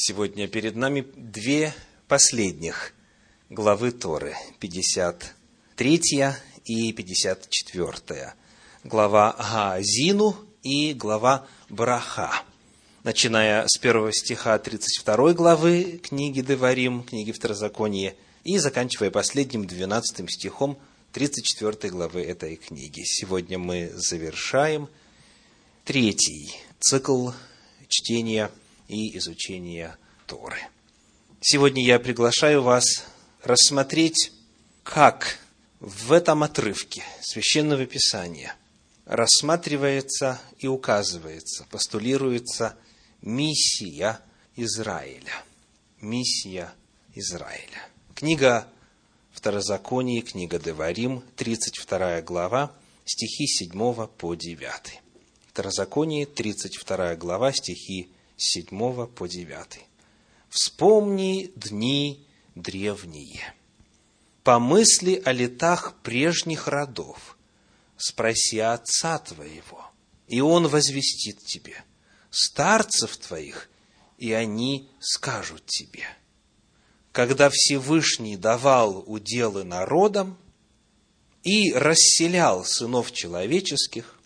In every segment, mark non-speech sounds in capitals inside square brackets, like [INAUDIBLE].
Сегодня перед нами две последних главы Торы, 53 и 54. Глава Гаазину и глава Браха. Начиная с первого стиха 32 главы книги Деварим, книги Второзакония, и заканчивая последним 12 стихом 34 главы этой книги. Сегодня мы завершаем третий цикл чтения и изучения Торы. Сегодня я приглашаю вас рассмотреть, как в этом отрывке Священного Писания рассматривается и указывается, постулируется миссия Израиля. Миссия Израиля. Книга Второзаконие, книга Деварим, 32 глава, стихи 7 по 9. Второзаконие, 32 глава, стихи 7 по 9. «Вспомни дни древние, помысли о летах прежних родов, спроси отца твоего, и он возвестит тебе, старцев твоих, и они скажут тебе. Когда Всевышний давал уделы народам и расселял сынов человеческих,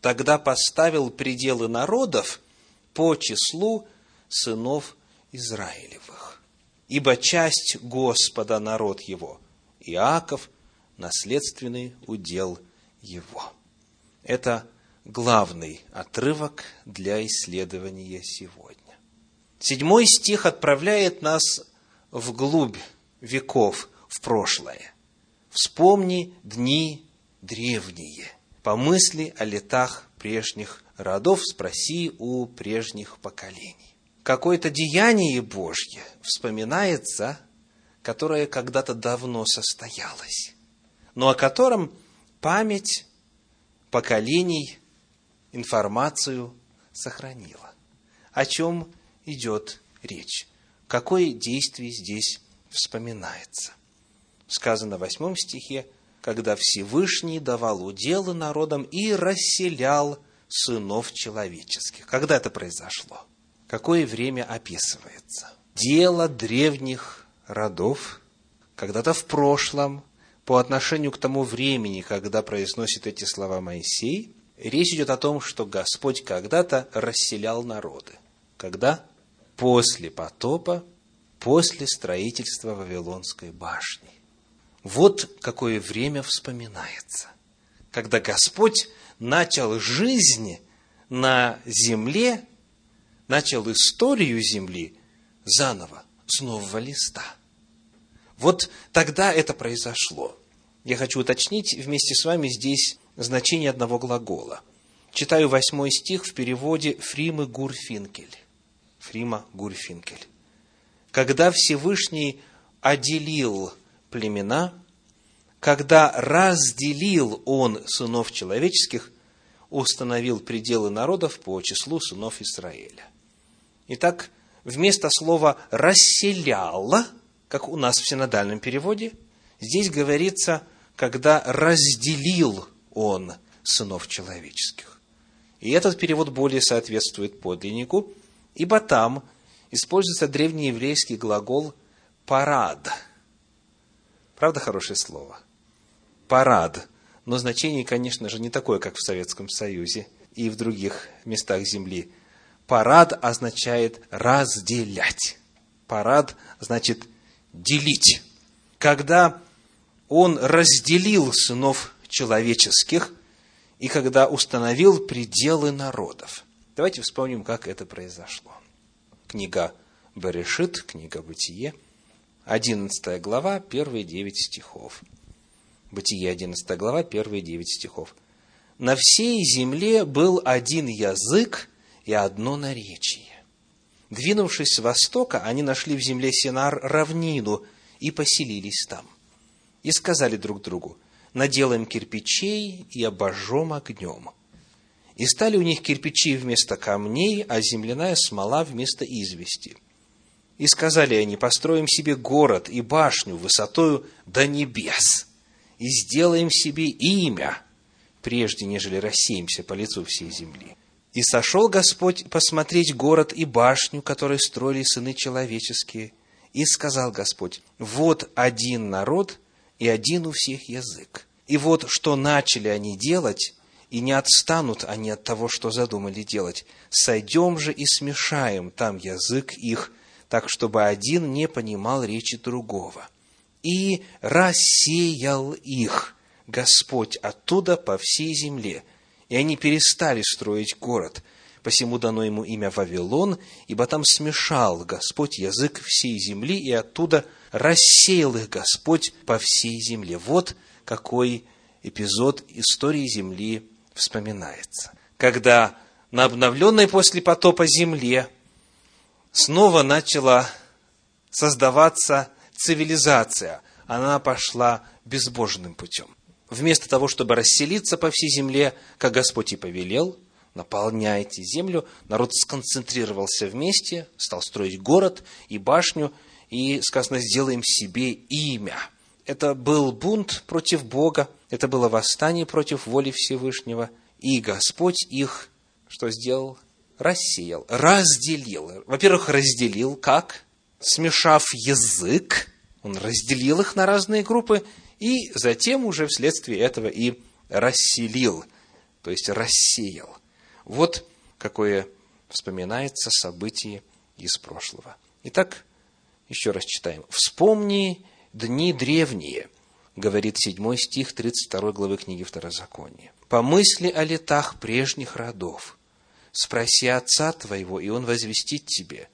тогда поставил пределы народов – по числу сынов Израилевых. Ибо часть Господа народ его, Иаков – наследственный удел его. Это главный отрывок для исследования сегодня. Седьмой стих отправляет нас вглубь веков, в прошлое. Вспомни дни древние, помысли о летах прежних родов спроси у прежних поколений. Какое-то деяние Божье вспоминается, которое когда-то давно состоялось, но о котором память поколений информацию сохранила. О чем идет речь? Какое действие здесь вспоминается? Сказано в восьмом стихе, когда Всевышний давал уделы народам и расселял сынов человеческих. Когда это произошло? Какое время описывается? Дело древних родов, когда-то в прошлом, по отношению к тому времени, когда произносит эти слова Моисей, речь идет о том, что Господь когда-то расселял народы. Когда? После потопа, после строительства Вавилонской башни. Вот какое время вспоминается, когда Господь начал жизнь на земле, начал историю земли заново, с нового листа. Вот тогда это произошло. Я хочу уточнить вместе с вами здесь значение одного глагола. Читаю восьмой стих в переводе Фримы Гурфинкель. Фрима Гурфинкель. Когда Всевышний отделил племена, когда разделил он сынов человеческих, установил пределы народов по числу сынов Израиля. Итак, вместо слова «расселял», как у нас в синодальном переводе, здесь говорится, когда разделил он сынов человеческих. И этот перевод более соответствует подлиннику, ибо там используется древнееврейский глагол «парад». Правда хорошее слово – парад. Но значение, конечно же, не такое, как в Советском Союзе и в других местах Земли. Парад означает разделять. Парад значит делить. Когда он разделил сынов человеческих и когда установил пределы народов. Давайте вспомним, как это произошло. Книга Берешит, книга Бытие, 11 глава, первые 9 стихов. Бытие 11 глава, первые 9 стихов. «На всей земле был один язык и одно наречие. Двинувшись с востока, они нашли в земле Синар равнину и поселились там. И сказали друг другу, наделаем кирпичей и обожжем огнем. И стали у них кирпичи вместо камней, а земляная смола вместо извести. И сказали они, построим себе город и башню высотою до небес, и сделаем себе имя, прежде нежели рассеемся по лицу всей земли. И сошел Господь посмотреть город и башню, которые строили сыны человеческие. И сказал Господь, вот один народ и один у всех язык. И вот что начали они делать, и не отстанут они от того, что задумали делать. Сойдем же и смешаем там язык их, так, чтобы один не понимал речи другого. И рассеял их Господь оттуда по всей земле, и они перестали строить город. Посему дано ему имя Вавилон, ибо там смешал Господь язык всей земли, и оттуда рассеял их Господь по всей земле. Вот какой эпизод истории земли вспоминается. Когда на обновленной после потопа земле снова начала создаваться цивилизация. Она пошла безбожным путем. Вместо того, чтобы расселиться по всей земле, как Господь и повелел, наполняйте землю, народ сконцентрировался вместе, стал строить город и башню, и, сказано, сделаем себе имя. Это был бунт против Бога, это было восстание против воли Всевышнего, и Господь их, что сделал? Рассеял, разделил. Во-первых, разделил как? Смешав язык, он разделил их на разные группы, и затем уже вследствие этого и расселил, то есть рассеял. Вот какое вспоминается событие из прошлого. Итак, еще раз читаем. «Вспомни дни древние», говорит 7 стих 32 главы книги Второзакония. «Помысли о летах прежних родов, спроси отца твоего, и он возвестит тебе,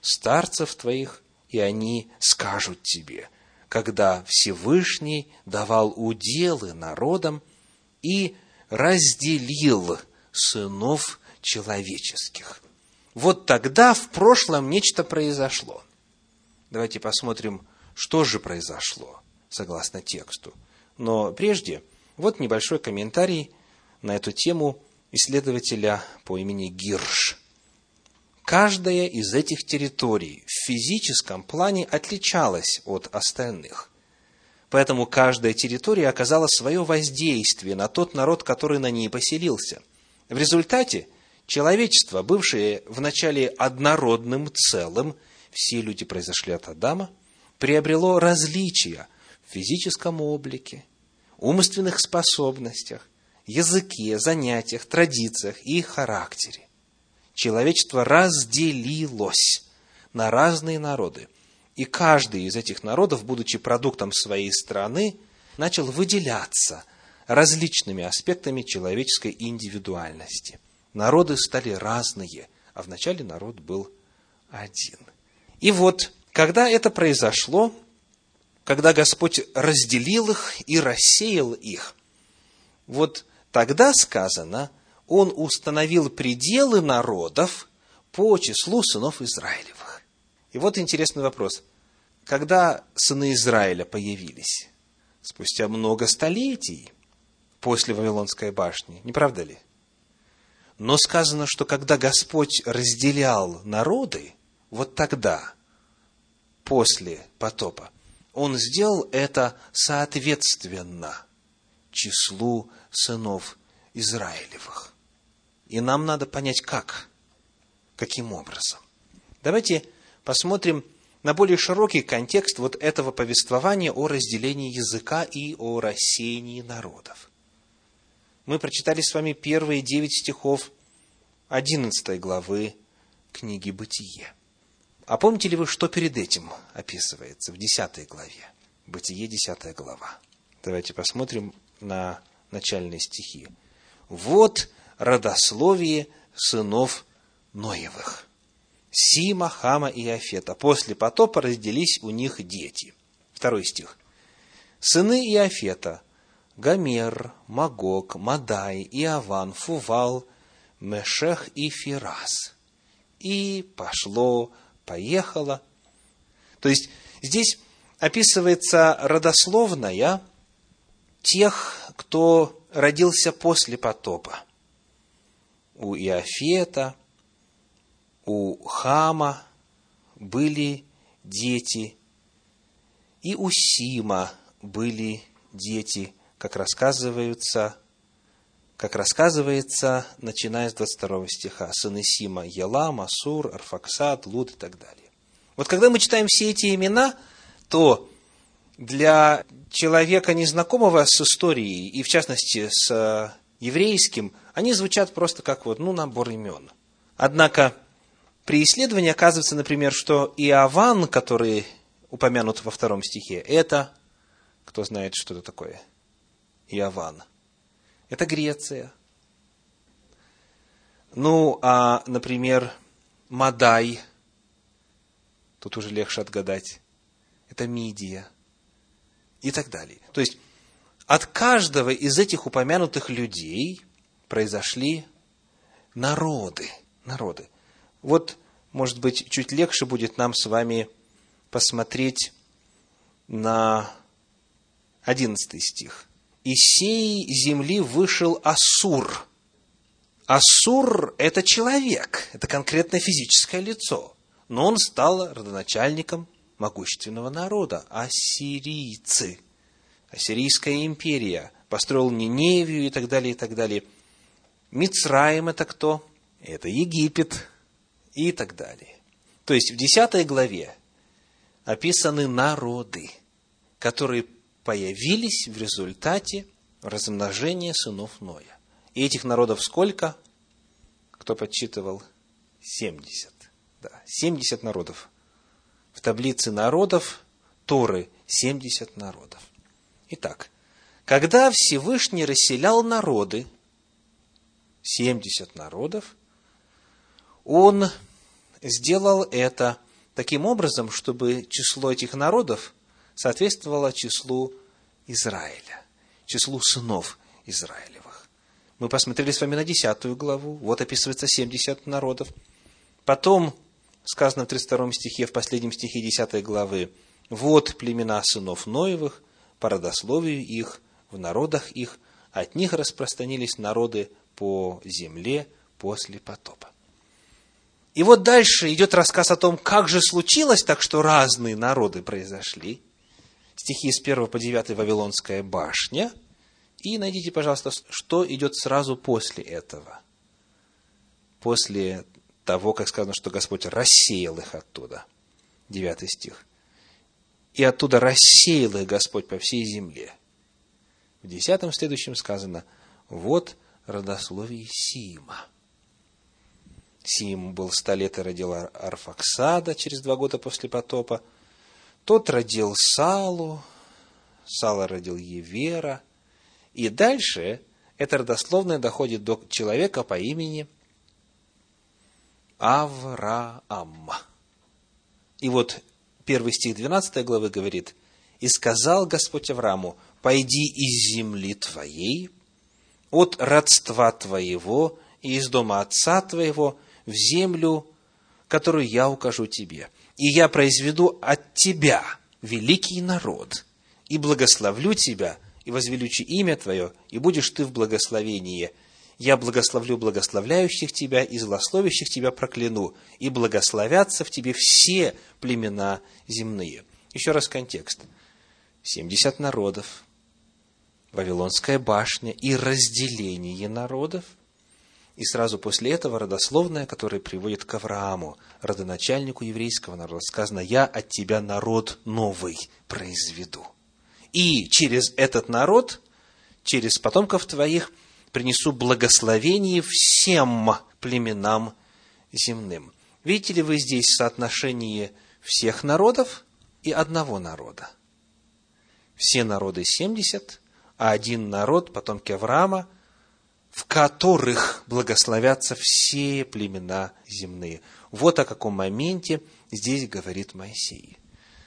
старцев твоих, и они скажут тебе, когда Всевышний давал уделы народам и разделил сынов человеческих. Вот тогда в прошлом нечто произошло. Давайте посмотрим, что же произошло, согласно тексту. Но прежде, вот небольшой комментарий на эту тему исследователя по имени Гирш. Каждая из этих территорий в физическом плане отличалась от остальных. Поэтому каждая территория оказала свое воздействие на тот народ, который на ней поселился. В результате человечество, бывшее вначале однородным целым, все люди произошли от Адама, приобрело различия в физическом облике, умственных способностях, языке, занятиях, традициях и характере. Человечество разделилось на разные народы. И каждый из этих народов, будучи продуктом своей страны, начал выделяться различными аспектами человеческой индивидуальности. Народы стали разные, а вначале народ был один. И вот, когда это произошло, когда Господь разделил их и рассеял их, вот Тогда сказано, он установил пределы народов по числу сынов Израилевых. И вот интересный вопрос. Когда сыны Израиля появились? Спустя много столетий после Вавилонской башни, не правда ли? Но сказано, что когда Господь разделял народы, вот тогда, после потопа, Он сделал это соответственно числу сынов Израилевых. И нам надо понять, как, каким образом. Давайте посмотрим на более широкий контекст вот этого повествования о разделении языка и о рассеянии народов. Мы прочитали с вами первые девять стихов одиннадцатой главы книги «Бытие». А помните ли вы, что перед этим описывается в десятой главе? Бытие, десятая глава. Давайте посмотрим на начальные стихи. Вот родословие сынов Ноевых. Сима, Хама и Афета. После потопа разделись у них дети. Второй стих. Сыны Иофета – Гомер, Магог, Мадай, Иован, Фувал, Мешех и Фирас. И пошло, поехало. То есть, здесь описывается родословная тех, кто родился после потопа. У Иофета, у Хама были дети, и у Сима были дети, как рассказываются как рассказывается, начиная с 22 стиха. Сыны Сима – Елам, Асур, Арфаксад, Луд и так далее. Вот когда мы читаем все эти имена, то для человека, незнакомого с историей, и в частности с еврейским, они звучат просто как вот, ну, набор имен. Однако при исследовании оказывается, например, что Иован, который упомянут во втором стихе, это, кто знает, что это такое? Иован. Это Греция. Ну, а, например, Мадай, тут уже легче отгадать, это Мидия и так далее. То есть, от каждого из этих упомянутых людей произошли народы. Народы. Вот, может быть, чуть легче будет нам с вами посмотреть на одиннадцатый стих. «Из сей земли вышел Асур». Асур – это человек, это конкретное физическое лицо. Но он стал родоначальником могущественного народа – ассирийцы. Ассирийская империя построил Ниневию и так далее, и так далее. Мицраим – это кто? Это Египет и так далее. То есть в 10 главе описаны народы, которые появились в результате размножения сынов Ноя. И этих народов сколько? Кто подсчитывал? 70. Да, 70 народов. В таблице народов Торы 70 народов. Итак, когда Всевышний расселял народы, 70 народов, Он сделал это таким образом, чтобы число этих народов соответствовало числу Израиля, числу сынов Израилевых. Мы посмотрели с вами на 10 главу, вот описывается 70 народов. Потом сказано в 32 стихе, в последнем стихе 10 главы, «Вот племена сынов Ноевых, по родословию их, в народах их, от них распространились народы по земле после потопа». И вот дальше идет рассказ о том, как же случилось так, что разные народы произошли. Стихи с 1 по 9 Вавилонская башня. И найдите, пожалуйста, что идет сразу после этого. После того, как сказано, что Господь рассеял их оттуда. 9 стих. И оттуда рассеял их Господь по всей земле. В десятом следующем сказано, вот родословие Сима. Сим был ста лет и родил Арфаксада через два года после потопа. Тот родил Салу, Сала родил Евера. И дальше это родословное доходит до человека по имени Авраам. И вот первый стих 12 главы говорит, «И сказал Господь Аврааму, пойди из земли твоей, от родства твоего и из дома отца твоего, в землю, которую я укажу тебе. И я произведу от тебя великий народ, и благословлю тебя, и возвеличу имя твое, и будешь ты в благословении. Я благословлю благословляющих тебя, и злословящих тебя прокляну, и благословятся в тебе все племена земные. Еще раз контекст. 70 народов, Вавилонская башня и разделение народов – и сразу после этого родословная, которая приводит к Аврааму, родоначальнику еврейского народа, сказано, «Я от тебя народ новый произведу». И через этот народ, через потомков твоих, принесу благословение всем племенам земным. Видите ли вы здесь соотношение всех народов и одного народа? Все народы 70, а один народ, потомки Авраама – в которых благословятся все племена земные. Вот о каком моменте здесь говорит Моисей.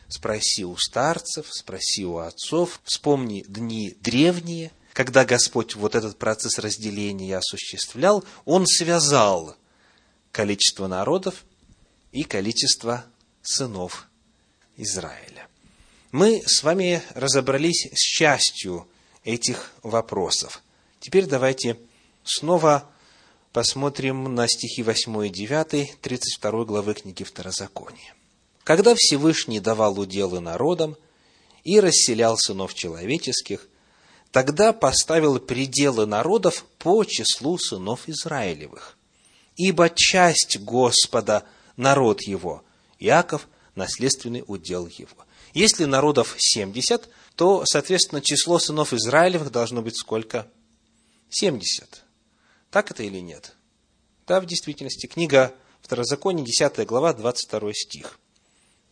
Спроси у старцев, спроси у отцов, вспомни дни древние, когда Господь вот этот процесс разделения осуществлял, Он связал количество народов и количество сынов Израиля. Мы с вами разобрались с частью этих вопросов. Теперь давайте Снова посмотрим на стихи 8 и 9, 32 главы книги Второзакония. «Когда Всевышний давал уделы народам и расселял сынов человеческих, Тогда поставил пределы народов по числу сынов Израилевых. Ибо часть Господа – народ его, Иаков – наследственный удел его. Если народов 70, то, соответственно, число сынов Израилевых должно быть сколько? 70. Так это или нет? Да, в действительности. Книга Второзаконие, 10 глава, 22 стих.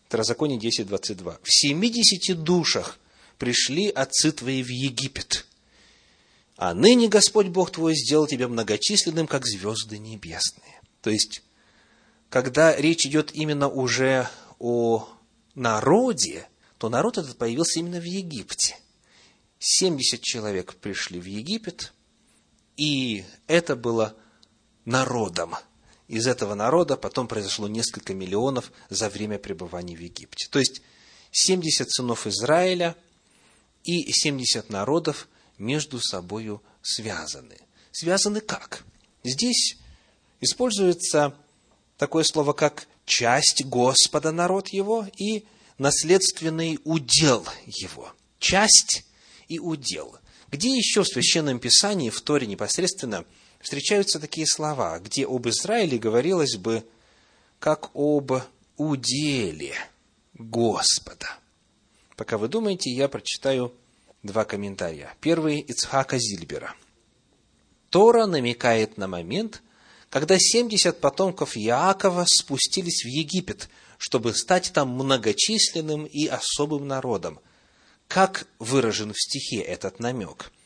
Второзаконие 10, 22. «В семидесяти душах пришли отцы твои в Египет, а ныне Господь Бог твой сделал тебя многочисленным, как звезды небесные». То есть, когда речь идет именно уже о народе, то народ этот появился именно в Египте. 70 человек пришли в Египет, и это было народом – из этого народа потом произошло несколько миллионов за время пребывания в Египте. То есть 70 сынов Израиля и 70 народов между собой связаны. Связаны как? Здесь используется такое слово, как часть Господа народ его и наследственный удел его. Часть и удел. Где еще в Священном Писании, в Торе непосредственно – встречаются такие слова, где об Израиле говорилось бы как об уделе Господа. Пока вы думаете, я прочитаю два комментария. Первый – Ицхака Зильбера. Тора намекает на момент, когда 70 потомков Иакова спустились в Египет, чтобы стать там многочисленным и особым народом. Как выражен в стихе этот намек –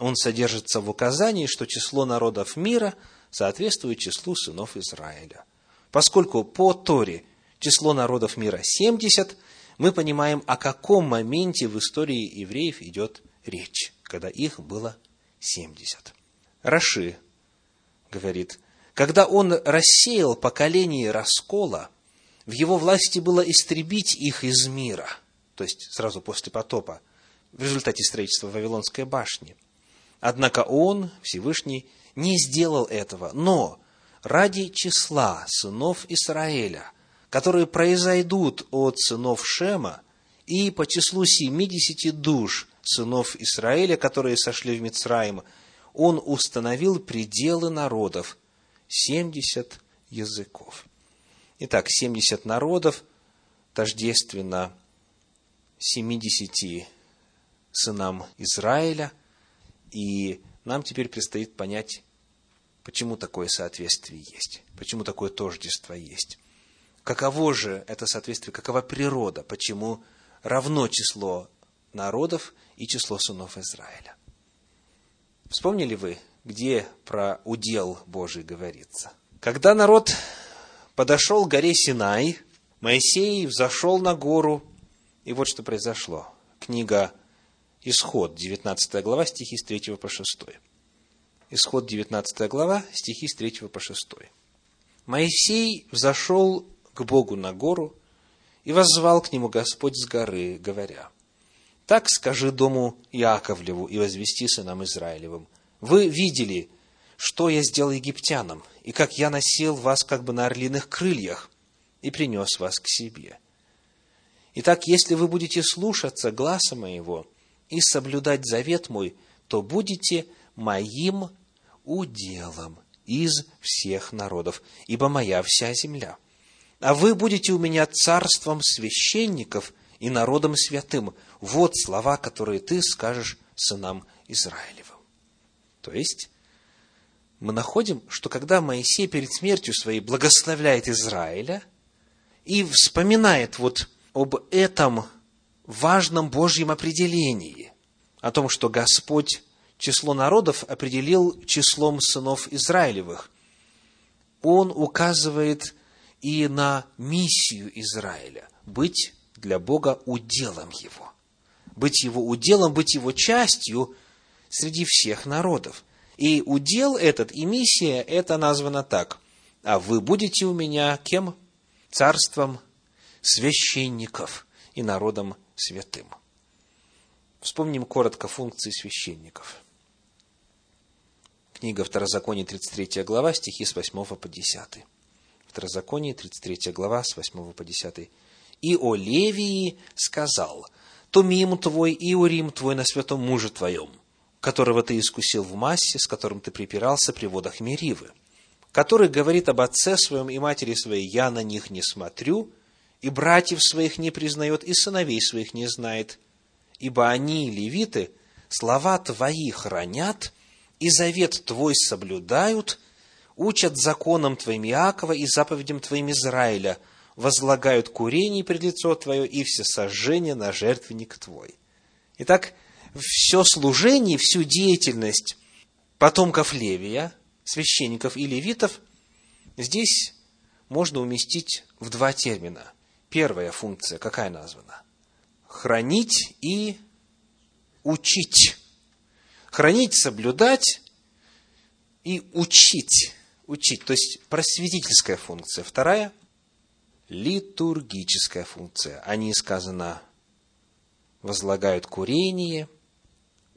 он содержится в указании, что число народов мира соответствует числу сынов Израиля. Поскольку по Торе число народов мира 70, мы понимаем, о каком моменте в истории евреев идет речь, когда их было 70. Раши говорит, когда он рассеял поколение раскола, в его власти было истребить их из мира, то есть сразу после потопа, в результате строительства Вавилонской башни – Однако он, Всевышний, не сделал этого. Но ради числа сынов Израиля, которые произойдут от сынов Шема, и по числу семидесяти душ сынов Израиля, которые сошли в Мицраим, он установил пределы народов, семьдесят языков. Итак, семьдесят народов тождественно семидесяти сынам Израиля – и нам теперь предстоит понять, почему такое соответствие есть, почему такое тождество есть. Каково же это соответствие, какова природа, почему равно число народов и число сынов Израиля. Вспомнили вы, где про удел Божий говорится? Когда народ подошел к горе Синай, Моисей взошел на гору, и вот что произошло. Книга Исход, 19 глава, стихи с 3 по 6. Исход, 19 глава, стихи с 3 по 6. Моисей взошел к Богу на гору и воззвал к нему Господь с горы, говоря, «Так скажи дому Яковлеву и возвести сынам Израилевым, вы видели, что я сделал египтянам, и как я носил вас как бы на орлиных крыльях и принес вас к себе. Итак, если вы будете слушаться гласа моего – и соблюдать завет мой, то будете моим уделом из всех народов, ибо моя вся земля. А вы будете у меня царством священников и народом святым. Вот слова, которые ты скажешь сынам Израилевым. То есть, мы находим, что когда Моисей перед смертью своей благословляет Израиля и вспоминает вот об этом важном Божьем определении, о том, что Господь число народов определил числом сынов Израилевых. Он указывает и на миссию Израиля – быть для Бога уделом Его. Быть Его уделом, быть Его частью среди всех народов. И удел этот, и миссия, это названо так. А вы будете у меня кем? Царством священников и народом святым. Вспомним коротко функции священников. Книга Второзаконие, 33 глава, стихи с 8 по 10. Второзаконие, 33 глава, с 8 по 10. «И о Левии сказал, Тумим твой и Урим твой на святом муже твоем, которого ты искусил в массе, с которым ты припирался при водах Меривы, который говорит об отце своем и матери своей, я на них не смотрю, и братьев своих не признает, и сыновей своих не знает, ибо они, левиты, слова твои хранят, и завет твой соблюдают, учат законам твоим Иакова и заповедям твоим Израиля, возлагают курение пред лицо твое и все сожжения на жертвенник твой. Итак, все служение, всю деятельность потомков Левия, священников и левитов, здесь можно уместить в два термина. Первая функция какая названа? Хранить и учить. Хранить, соблюдать и учить. Учить, то есть просветительская функция. Вторая – литургическая функция. О ней сказано возлагают курение,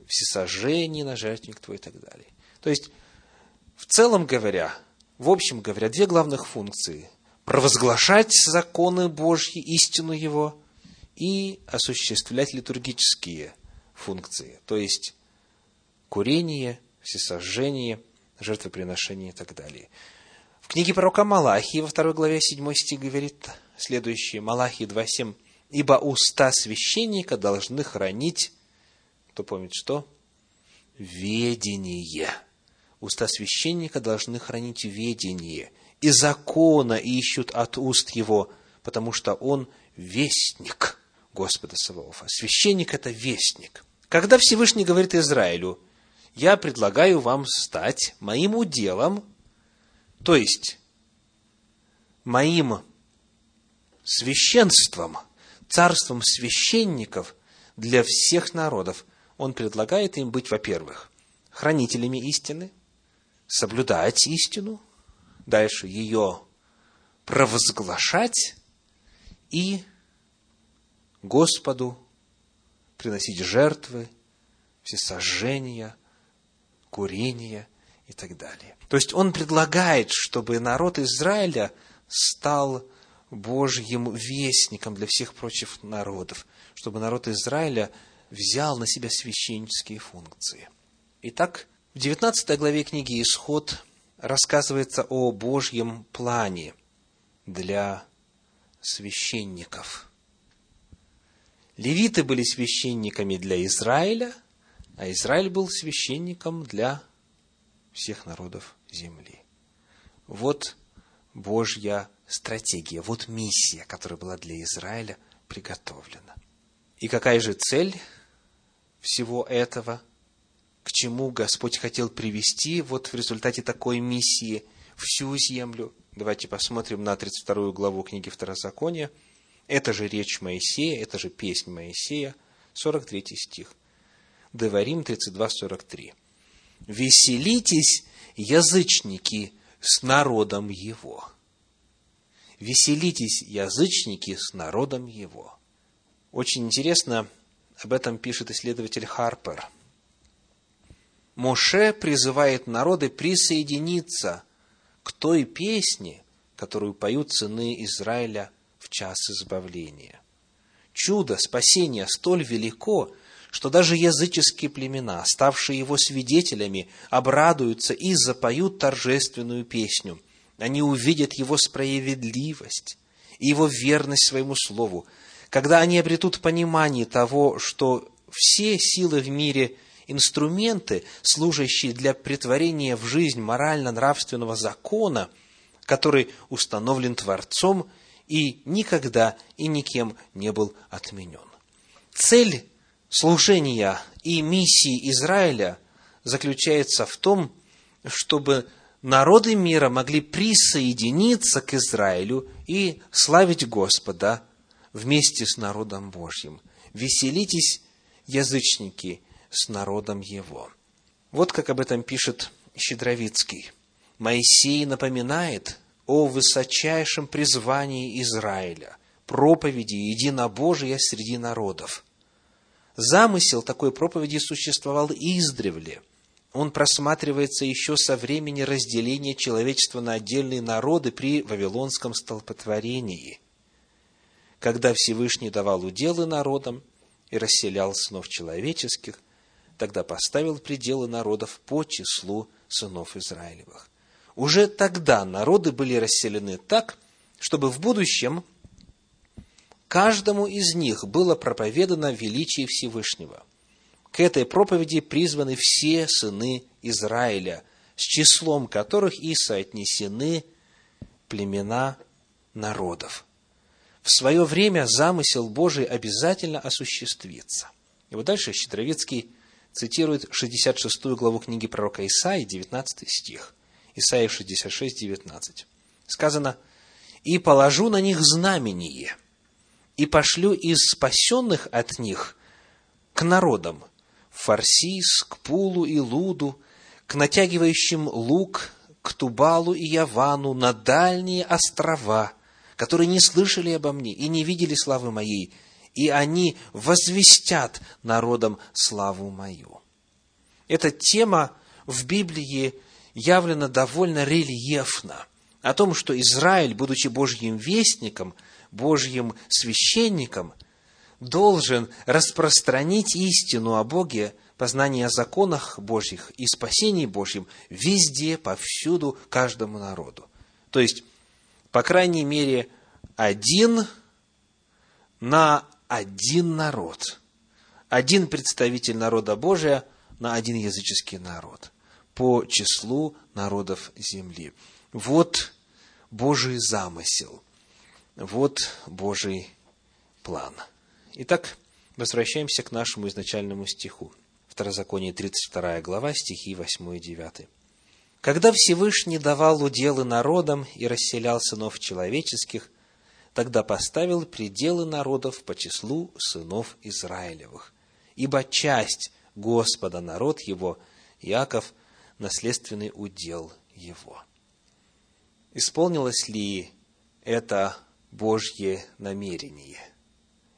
всесожжение на жертвенник твой и так далее. То есть, в целом говоря, в общем говоря, две главных функции – провозглашать законы Божьи, истину Его, и осуществлять литургические функции, то есть курение, всесожжение, жертвоприношение и так далее. В книге пророка Малахии во второй главе 7 стих говорит следующее, Малахии 2.7, «Ибо уста священника должны хранить кто помнит что? Ведение. Уста священника должны хранить ведение. И закона ищут от уст его, потому что он вестник Господа Саваофа. Священник – это вестник. Когда Всевышний говорит Израилю, я предлагаю вам стать моим уделом, то есть моим священством, царством священников для всех народов, он предлагает им быть, во-первых, хранителями истины, соблюдать истину, дальше ее провозглашать и Господу приносить жертвы, всесожжения, курения и так далее. То есть он предлагает, чтобы народ Израиля стал Божьим вестником для всех прочих народов, чтобы народ Израиля – взял на себя священнические функции. Итак, в 19 главе книги «Исход» рассказывается о Божьем плане для священников. Левиты были священниками для Израиля, а Израиль был священником для всех народов земли. Вот Божья стратегия, вот миссия, которая была для Израиля приготовлена. И какая же цель всего этого, к чему Господь хотел привести вот в результате такой миссии всю землю. Давайте посмотрим на 32 главу книги Второзакония. Это же речь Моисея, это же песнь Моисея, 43 стих. Деварим 32-43. «Веселитесь, язычники, с народом его». «Веселитесь, язычники, с народом его». Очень интересно, об этом пишет исследователь Харпер. Моше призывает народы присоединиться к той песне, которую поют сыны Израиля в час избавления. Чудо спасения столь велико, что даже языческие племена, ставшие его свидетелями, обрадуются и запоют торжественную песню. Они увидят его справедливость и его верность своему слову, когда они обретут понимание того, что все силы в мире – инструменты, служащие для притворения в жизнь морально-нравственного закона, который установлен Творцом и никогда и никем не был отменен. Цель служения и миссии Израиля заключается в том, чтобы народы мира могли присоединиться к Израилю и славить Господа вместе с народом Божьим. Веселитесь, язычники, с народом его. Вот как об этом пишет Щедровицкий. Моисей напоминает о высочайшем призвании Израиля, проповеди единобожия среди народов. Замысел такой проповеди существовал издревле. Он просматривается еще со времени разделения человечества на отдельные народы при Вавилонском столпотворении когда Всевышний давал уделы народам и расселял сынов человеческих, тогда поставил пределы народов по числу сынов Израилевых. Уже тогда народы были расселены так, чтобы в будущем каждому из них было проповедано величие Всевышнего. К этой проповеди призваны все сыны Израиля, с числом которых и соотнесены племена народов. В свое время замысел Божий обязательно осуществится. И вот дальше Щедровицкий цитирует 66 главу книги пророка Исаии, 19 стих. Исаия 66, 19. Сказано, «И положу на них знамение, и пошлю из спасенных от них к народам, Фарсис, к Пулу и Луду, к натягивающим лук, к Тубалу и Явану, на дальние острова, которые не слышали обо мне и не видели славы моей, и они возвестят народам славу мою. Эта тема в Библии явлена довольно рельефно. О том, что Израиль, будучи Божьим вестником, Божьим священником, должен распространить истину о Боге, познание о законах Божьих и спасении Божьем везде, повсюду, каждому народу. То есть, по крайней мере, один на один народ, один представитель народа Божия на один языческий народ по числу народов земли. Вот Божий замысел, вот Божий план. Итак, возвращаемся к нашему изначальному стиху. Второзаконие, 32 глава, стихи 8 и 9. «Когда Всевышний давал уделы народам и расселял сынов человеческих – тогда поставил пределы народов по числу сынов Израилевых. Ибо часть Господа народ его, Яков, наследственный удел его. Исполнилось ли это Божье намерение?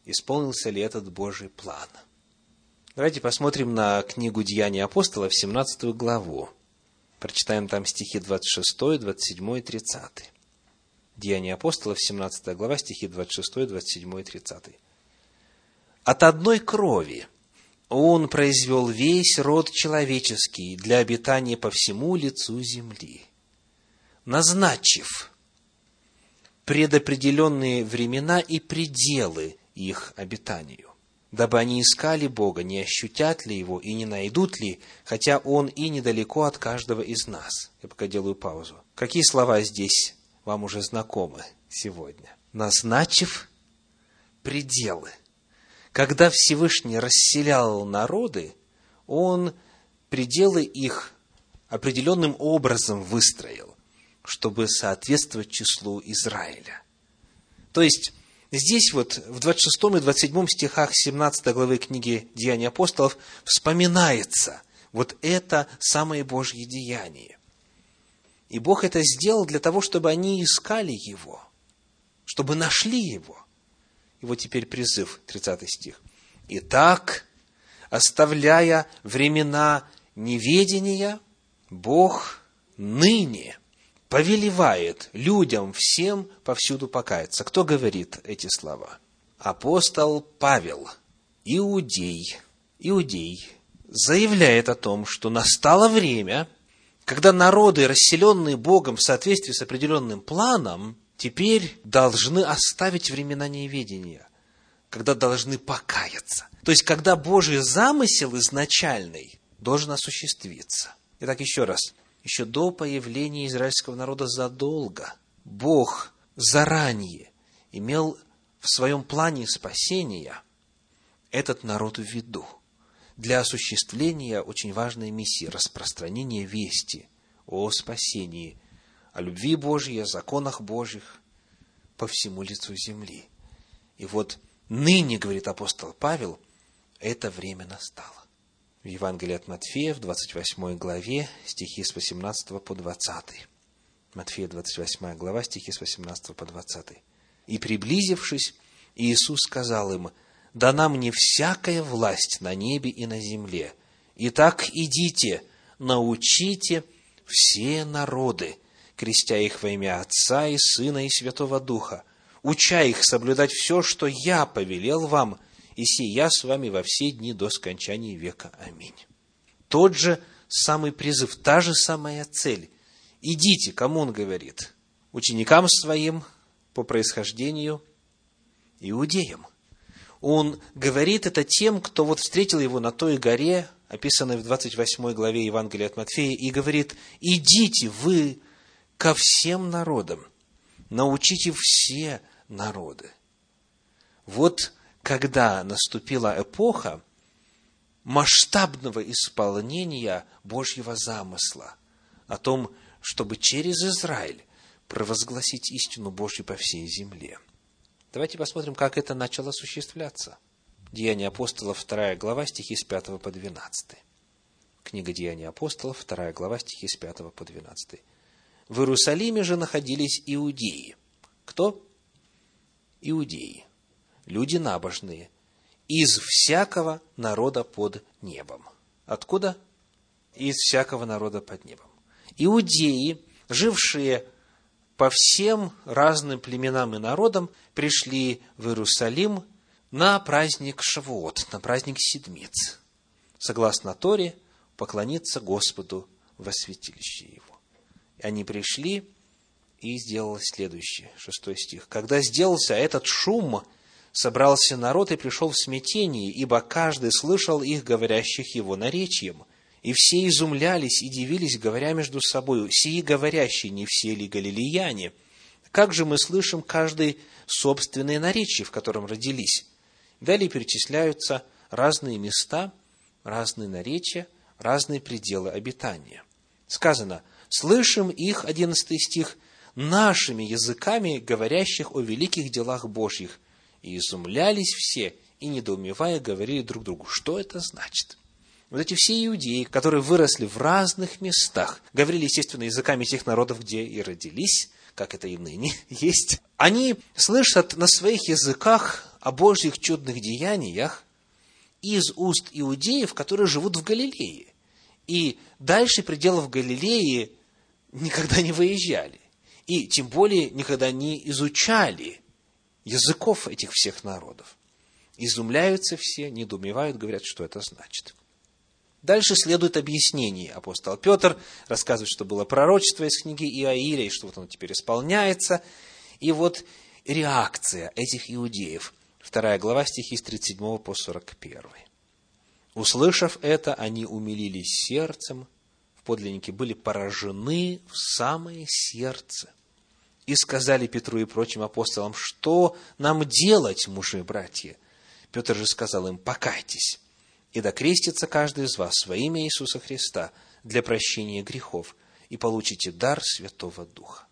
Исполнился ли этот Божий план? Давайте посмотрим на книгу Деяний апостолов, 17 главу. Прочитаем там стихи 26, 27 и 30. Деяния апостолов, 17 глава, стихи 26, 27 и 30. «От одной крови он произвел весь род человеческий для обитания по всему лицу земли, назначив предопределенные времена и пределы их обитанию, дабы они искали Бога, не ощутят ли Его и не найдут ли, хотя Он и недалеко от каждого из нас. Я пока делаю паузу. Какие слова здесь вам уже знакомы сегодня. Назначив пределы. Когда Всевышний расселял народы, Он пределы их определенным образом выстроил, чтобы соответствовать числу Израиля. То есть, здесь вот в 26 и 27 стихах 17 главы книги Деяний апостолов вспоминается вот это самое Божье деяние. И Бог это сделал для того, чтобы они искали Его, чтобы нашли Его. И вот теперь призыв, 30 стих. «Итак, оставляя времена неведения, Бог ныне повелевает людям всем повсюду покаяться». Кто говорит эти слова? Апостол Павел, иудей, иудей, заявляет о том, что настало время – когда народы, расселенные Богом в соответствии с определенным планом, теперь должны оставить времена неведения, когда должны покаяться. То есть, когда Божий замысел изначальный должен осуществиться. Итак, еще раз. Еще до появления израильского народа задолго Бог заранее имел в своем плане спасения этот народ в виду – для осуществления очень важной миссии – распространения вести о спасении, о любви Божьей, о законах Божьих по всему лицу земли. И вот ныне, говорит апостол Павел, это время настало. В Евангелии от Матфея, в 28 главе, стихи с 18 по 20. Матфея, 28 глава, стихи с 18 по 20. «И приблизившись, Иисус сказал им – дана мне всякая власть на небе и на земле. Итак, идите, научите все народы, крестя их во имя Отца и Сына и Святого Духа, уча их соблюдать все, что я повелел вам, и сия с вами во все дни до скончания века. Аминь. тот же самый призыв, та же самая цель. Идите, кому он говорит? Ученикам своим по происхождению иудеям. Он говорит это тем, кто вот встретил его на той горе, описанной в 28 главе Евангелия от Матфея, и говорит, идите вы ко всем народам, научите все народы. Вот когда наступила эпоха масштабного исполнения Божьего замысла о том, чтобы через Израиль провозгласить истину Божью по всей земле. Давайте посмотрим, как это начало осуществляться. Деяния апостолов, 2 глава, стихи с 5 по 12. Книга Деяний апостолов, 2 глава, стихи с 5 по 12. В Иерусалиме же находились иудеи. Кто? Иудеи. Люди набожные. Из всякого народа под небом. Откуда? Из всякого народа под небом. Иудеи, жившие по всем разным племенам и народам, пришли в Иерусалим на праздник Шавуот, на праздник Седмиц. Согласно Торе, поклониться Господу во святилище Его. Они пришли, и сделалось следующее, шестой стих. «Когда сделался этот шум, собрался народ и пришел в смятение, ибо каждый слышал их, говорящих его наречием. И все изумлялись и дивились, говоря между собой, «Сии говорящие, не все ли галилеяне? Как же мы слышим каждый собственное наречие, в котором родились?» Далее перечисляются разные места, разные наречия, разные пределы обитания. Сказано – слышим их, 11 стих, нашими языками, говорящих о великих делах Божьих. И изумлялись все, и, недоумевая, говорили друг другу, что это значит. Вот эти все иудеи, которые выросли в разных местах, говорили, естественно, языками тех народов, где и родились, как это и ныне [LAUGHS] есть, они слышат на своих языках о Божьих чудных деяниях из уст иудеев, которые живут в Галилее. И дальше пределов Галилеи никогда не выезжали. И тем более никогда не изучали языков этих всех народов. Изумляются все, недоумевают, говорят, что это значит. Дальше следует объяснение. Апостол Петр рассказывает, что было пророчество из книги Иаиля, и что вот оно теперь исполняется. И вот реакция этих иудеев. Вторая глава, стихи с 37 по 41. Услышав это, они умилились сердцем, подлинники были поражены в самое сердце. И сказали Петру и прочим апостолам, что нам делать, мужи и братья? Петр же сказал им, покайтесь, и докрестится каждый из вас во имя Иисуса Христа для прощения грехов, и получите дар Святого Духа.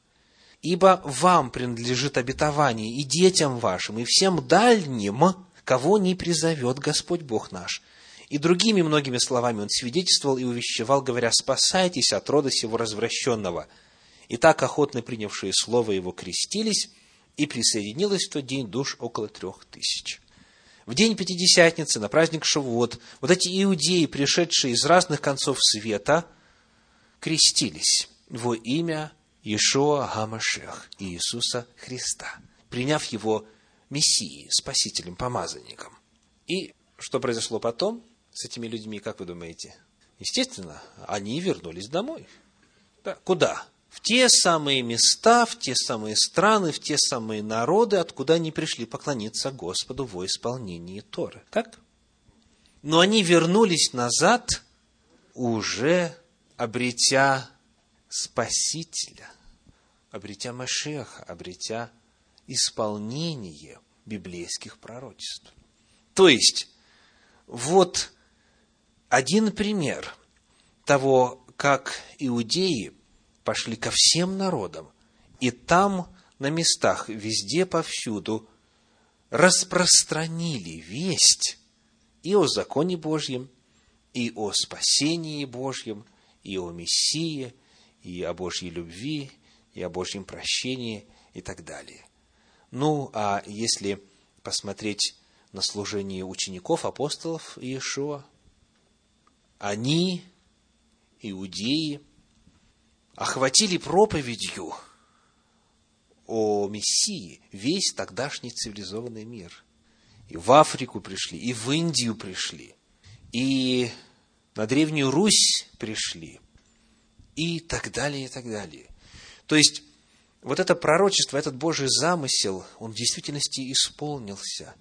Ибо вам принадлежит обетование и детям вашим, и всем дальним, кого не призовет Господь Бог наш – и другими многими словами он свидетельствовал и увещевал, говоря, «Спасайтесь от рода сего развращенного». И так охотно принявшие слово его крестились, и присоединилось в тот день душ около трех тысяч. В день Пятидесятницы, на праздник Шавуот, вот эти иудеи, пришедшие из разных концов света, крестились во имя Иешуа Гамашех, Иисуса Христа, приняв его Мессией, Спасителем, Помазанником. И что произошло потом? с этими людьми, как вы думаете? Естественно, они вернулись домой. Да. Куда? В те самые места, в те самые страны, в те самые народы, откуда они пришли поклониться Господу во исполнении Торы. Так? Но они вернулись назад, уже обретя Спасителя, обретя Машеха, обретя исполнение библейских пророчеств. То есть, вот один пример того, как иудеи пошли ко всем народам, и там, на местах, везде, повсюду, распространили весть и о законе Божьем, и о спасении Божьем, и о Мессии, и о Божьей любви, и о Божьем прощении, и так далее. Ну, а если посмотреть на служение учеников, апостолов Иешуа, они, иудеи, охватили проповедью о Мессии весь тогдашний цивилизованный мир. И в Африку пришли, и в Индию пришли, и на Древнюю Русь пришли, и так далее, и так далее. То есть, вот это пророчество, этот Божий замысел, он в действительности исполнился.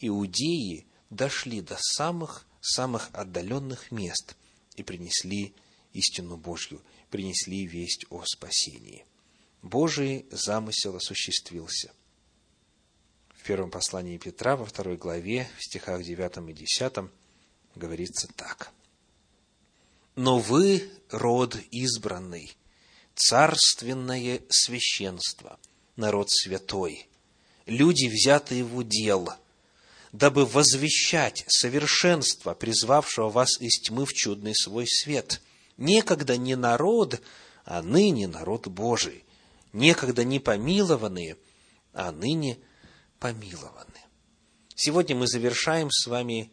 Иудеи дошли до самых-самых отдаленных мест и принесли истину Божью, принесли весть о спасении. Божий замысел осуществился. В первом послании Петра, во второй главе, в стихах 9 и 10, говорится так. «Но вы род избранный, царственное священство, народ святой, люди, взятые в удел, дабы возвещать совершенство, призвавшего вас из тьмы в чудный свой свет. Некогда не народ, а ныне народ Божий. Некогда не помилованные, а ныне помилованы. Сегодня мы завершаем с вами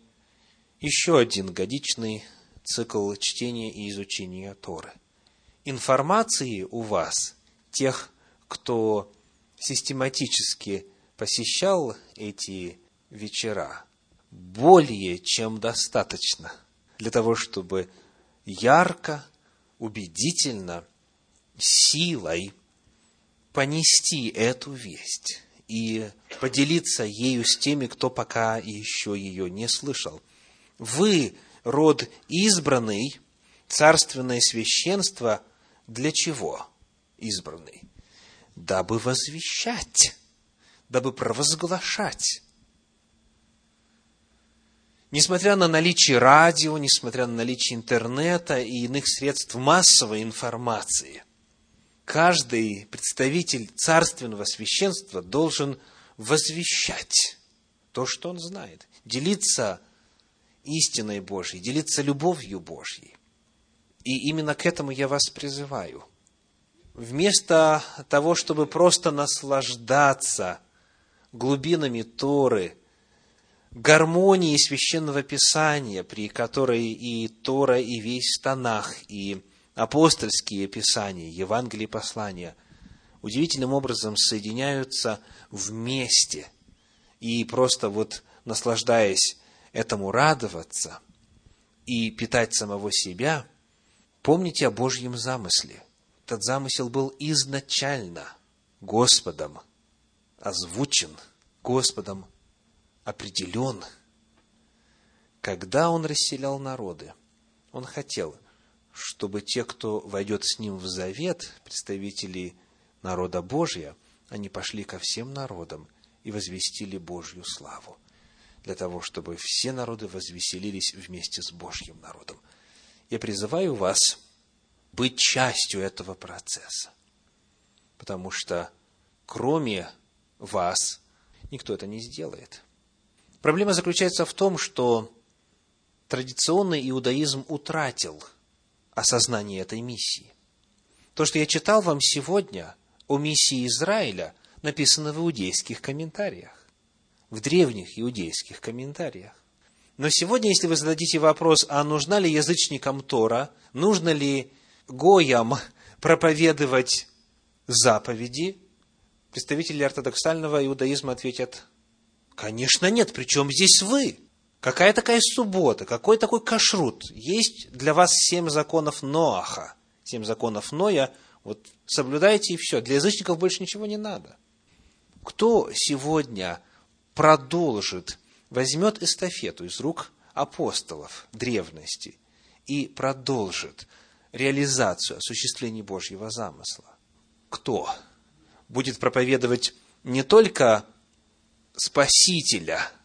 еще один годичный цикл чтения и изучения Торы. Информации у вас, тех, кто систематически посещал эти вечера, более чем достаточно для того, чтобы ярко, убедительно, силой понести эту весть и поделиться ею с теми, кто пока еще ее не слышал. Вы, род избранный, царственное священство, для чего избранный? Дабы возвещать, дабы провозглашать. Несмотря на наличие радио, несмотря на наличие интернета и иных средств массовой информации, каждый представитель царственного священства должен возвещать то, что он знает, делиться истиной Божьей, делиться любовью Божьей. И именно к этому я вас призываю. Вместо того, чтобы просто наслаждаться глубинами Торы, гармонией священного писания, при которой и Тора, и весь Танах, и апостольские писания, Евангелие послания удивительным образом соединяются вместе. И просто вот наслаждаясь этому радоваться и питать самого себя, помните о Божьем замысле. Этот замысел был изначально Господом озвучен, Господом определен. Когда Он расселял народы, Он хотел, чтобы те, кто войдет с ним в завет, представители народа Божия, они пошли ко всем народам и возвестили Божью славу, для того, чтобы все народы возвеселились вместе с Божьим народом. Я призываю вас быть частью этого процесса, потому что кроме вас никто это не сделает. Проблема заключается в том, что традиционный иудаизм утратил – осознании этой миссии. То, что я читал вам сегодня о миссии Израиля, написано в иудейских комментариях, в древних иудейских комментариях. Но сегодня, если вы зададите вопрос, а нужна ли язычникам Тора, нужно ли Гоям проповедовать заповеди, представители ортодоксального иудаизма ответят, конечно нет, причем здесь вы? Какая такая суббота? Какой такой кашрут? Есть для вас семь законов Ноаха. Семь законов Ноя. Вот соблюдайте и все. Для язычников больше ничего не надо. Кто сегодня продолжит, возьмет эстафету из рук апостолов древности и продолжит реализацию, осуществление Божьего замысла? Кто будет проповедовать не только Спасителя –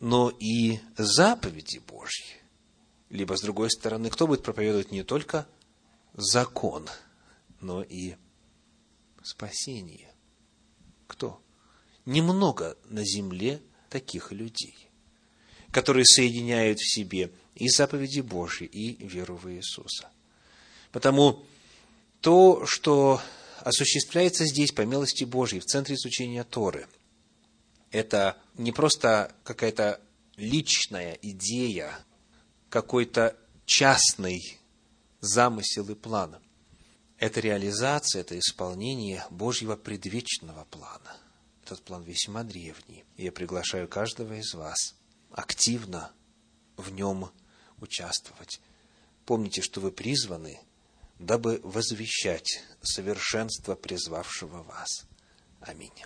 но и заповеди Божьи. Либо, с другой стороны, кто будет проповедовать не только закон, но и спасение? Кто? Немного на земле таких людей, которые соединяют в себе и заповеди Божьи, и веру в Иисуса. Потому то, что осуществляется здесь по милости Божьей в центре изучения Торы – это не просто какая-то личная идея, какой-то частный замысел и план. Это реализация, это исполнение Божьего предвечного плана. Этот план весьма древний. И я приглашаю каждого из вас активно в нем участвовать. Помните, что вы призваны, дабы возвещать совершенство призвавшего вас. Аминь.